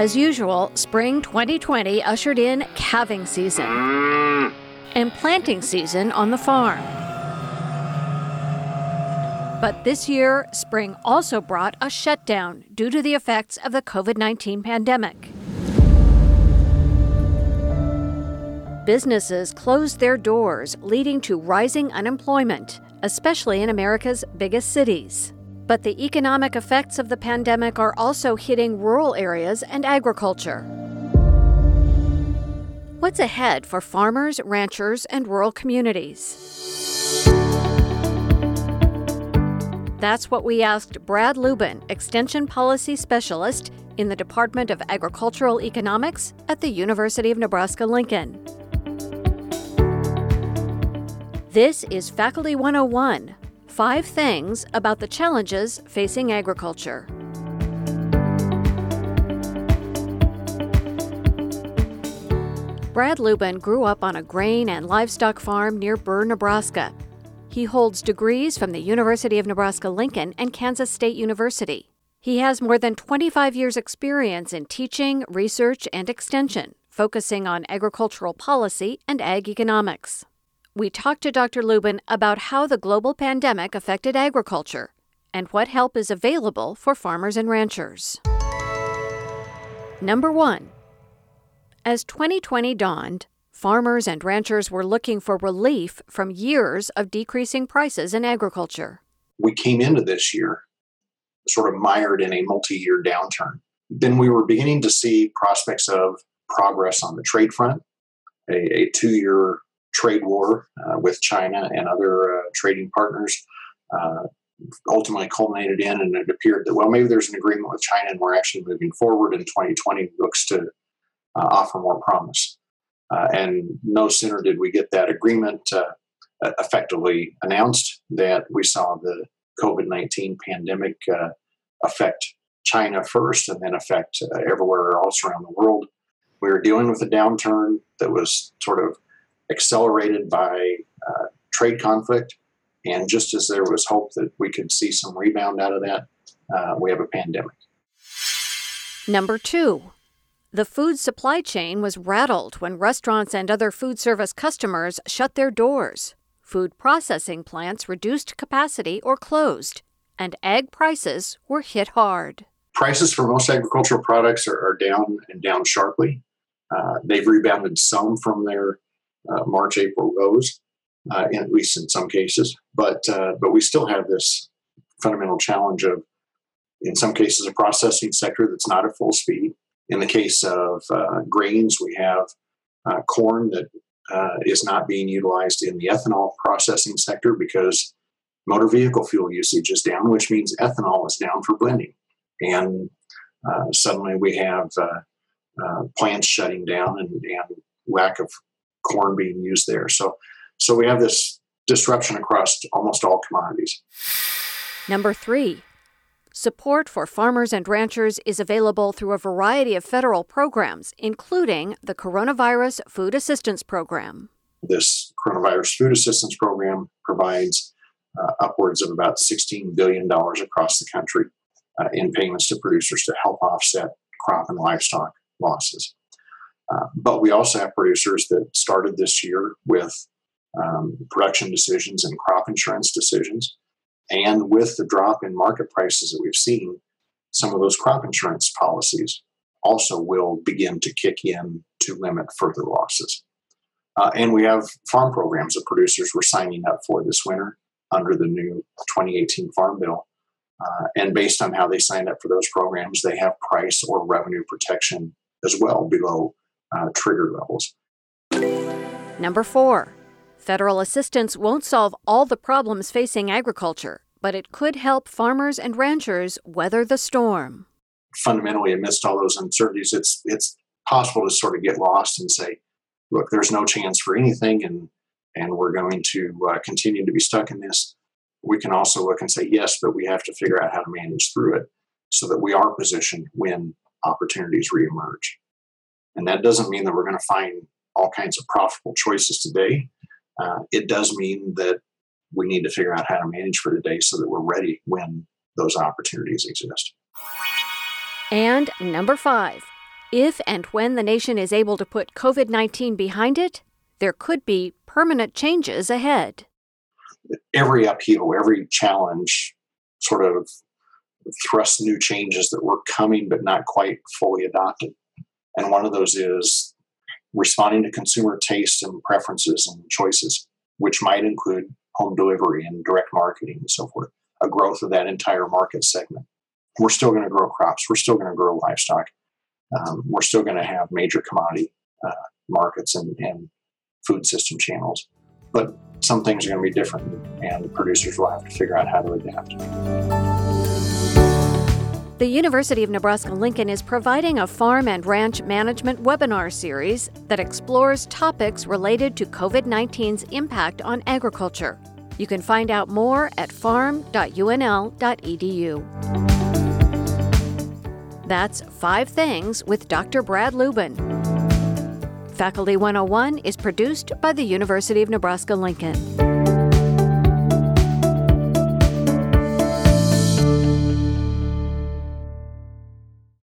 As usual, spring 2020 ushered in calving season and planting season on the farm. But this year, spring also brought a shutdown due to the effects of the COVID 19 pandemic. Businesses closed their doors, leading to rising unemployment, especially in America's biggest cities. But the economic effects of the pandemic are also hitting rural areas and agriculture. What's ahead for farmers, ranchers, and rural communities? That's what we asked Brad Lubben, Extension Policy Specialist in the Department of Agricultural Economics at the University of Nebraska Lincoln. This is Faculty 101 Five Things About the Challenges Facing Agriculture. Brad Lubben grew up on a grain and livestock farm near Burr, Nebraska. He holds degrees from the University of Nebraska Lincoln and Kansas State University. He has more than 25 years' experience in teaching, research, and extension, focusing on agricultural policy and ag economics. We talked to Dr. Lubben about how the global pandemic affected agriculture and what help is available for farmers and ranchers. Number one, as 2020 dawned, farmers and ranchers were looking for relief from years of decreasing prices in agriculture. We came into this year sort of mired in a multi year downturn. Then we were beginning to see prospects of progress on the trade front, a, a two year trade war uh, with China and other uh, trading partners. Uh, ultimately culminated in, and it appeared that, well, maybe there's an agreement with China and we're actually moving forward, and 2020 looks to uh, offer more promise. And no sooner did we get that agreement effectively announced that we saw the COVID 19 pandemic affect China first and then affect uh, everywhere else around the world. We were dealing with a downturn that was sort of accelerated by uh, trade conflict. And just as there was hope that we could see some rebound out of that, uh, we have a pandemic. Number two, the food supply chain was rattled when restaurants and other food service customers shut their doors. Food processing plants reduced capacity or closed, and ag prices were hit hard. Prices for most agricultural products are, are down and down sharply. Uh, they've rebounded some from their March April lows, uh, at least in some cases, but uh, but we still have this fundamental challenge of, in some cases, a processing sector that's not at full speed in the case of uh, grains, we have uh, corn that uh, is not being utilized in the ethanol processing sector because motor vehicle fuel usage is down, which means ethanol is down for blending. And uh, suddenly we have uh, uh, plants shutting down and, and lack of corn being used there. So, so we have this disruption across almost all commodities. Number three, Support for farmers and ranchers is available through a variety of federal programs, including the Coronavirus Food Assistance Program. This Coronavirus Food Assistance Program provides uh, upwards of about $16 billion across the country uh, in payments to producers to help offset crop and livestock losses. Uh, but we also have producers that started this year with um, production decisions and crop insurance decisions and with the drop in market prices that we've seen, some of those crop insurance policies also will begin to kick in to limit further losses. Uh, and we have farm programs that producers were signing up for this winter under the new 2018 Farm Bill. Uh, and based on how they signed up for those programs, they have price or revenue protection as well below uh, trigger levels. Number four, Federal assistance won't solve all the problems facing agriculture, but it could help farmers and ranchers weather the storm. Fundamentally, amidst all those uncertainties, it's it's possible to sort of get lost and say, "Look, there's no chance for anything," and and we're going to uh, continue to be stuck in this. We can also look and say, "Yes, but we have to figure out how to manage through it so that we are positioned when opportunities reemerge." And that doesn't mean that we're going to find all kinds of profitable choices today uh, it does mean that we need to figure out how to manage for today so that we're ready when those opportunities exist. And number five, If and when the nation is able to put COVID 19 behind it, there could be permanent changes ahead. Every upheaval, every challenge sort of thrusts new changes that were coming but not quite fully adopted. And one of those is responding to consumer tastes and preferences and choices, which might include home delivery and direct marketing and so forth, a growth of that entire market segment. We're still going to grow crops, we're still going to grow livestock, um, we're still going to have major commodity uh, markets and, and food system channels. But some things are going to be different, and the producers will have to figure out how to adapt. The University of Nebraska Lincoln is providing a farm and ranch management webinar series that explores topics related to COVID 19's impact on agriculture. You can find out more at farm.unl.edu. That's Five Things with Dr. Brad Lubben. Faculty 101 is produced by the University of Nebraska Lincoln.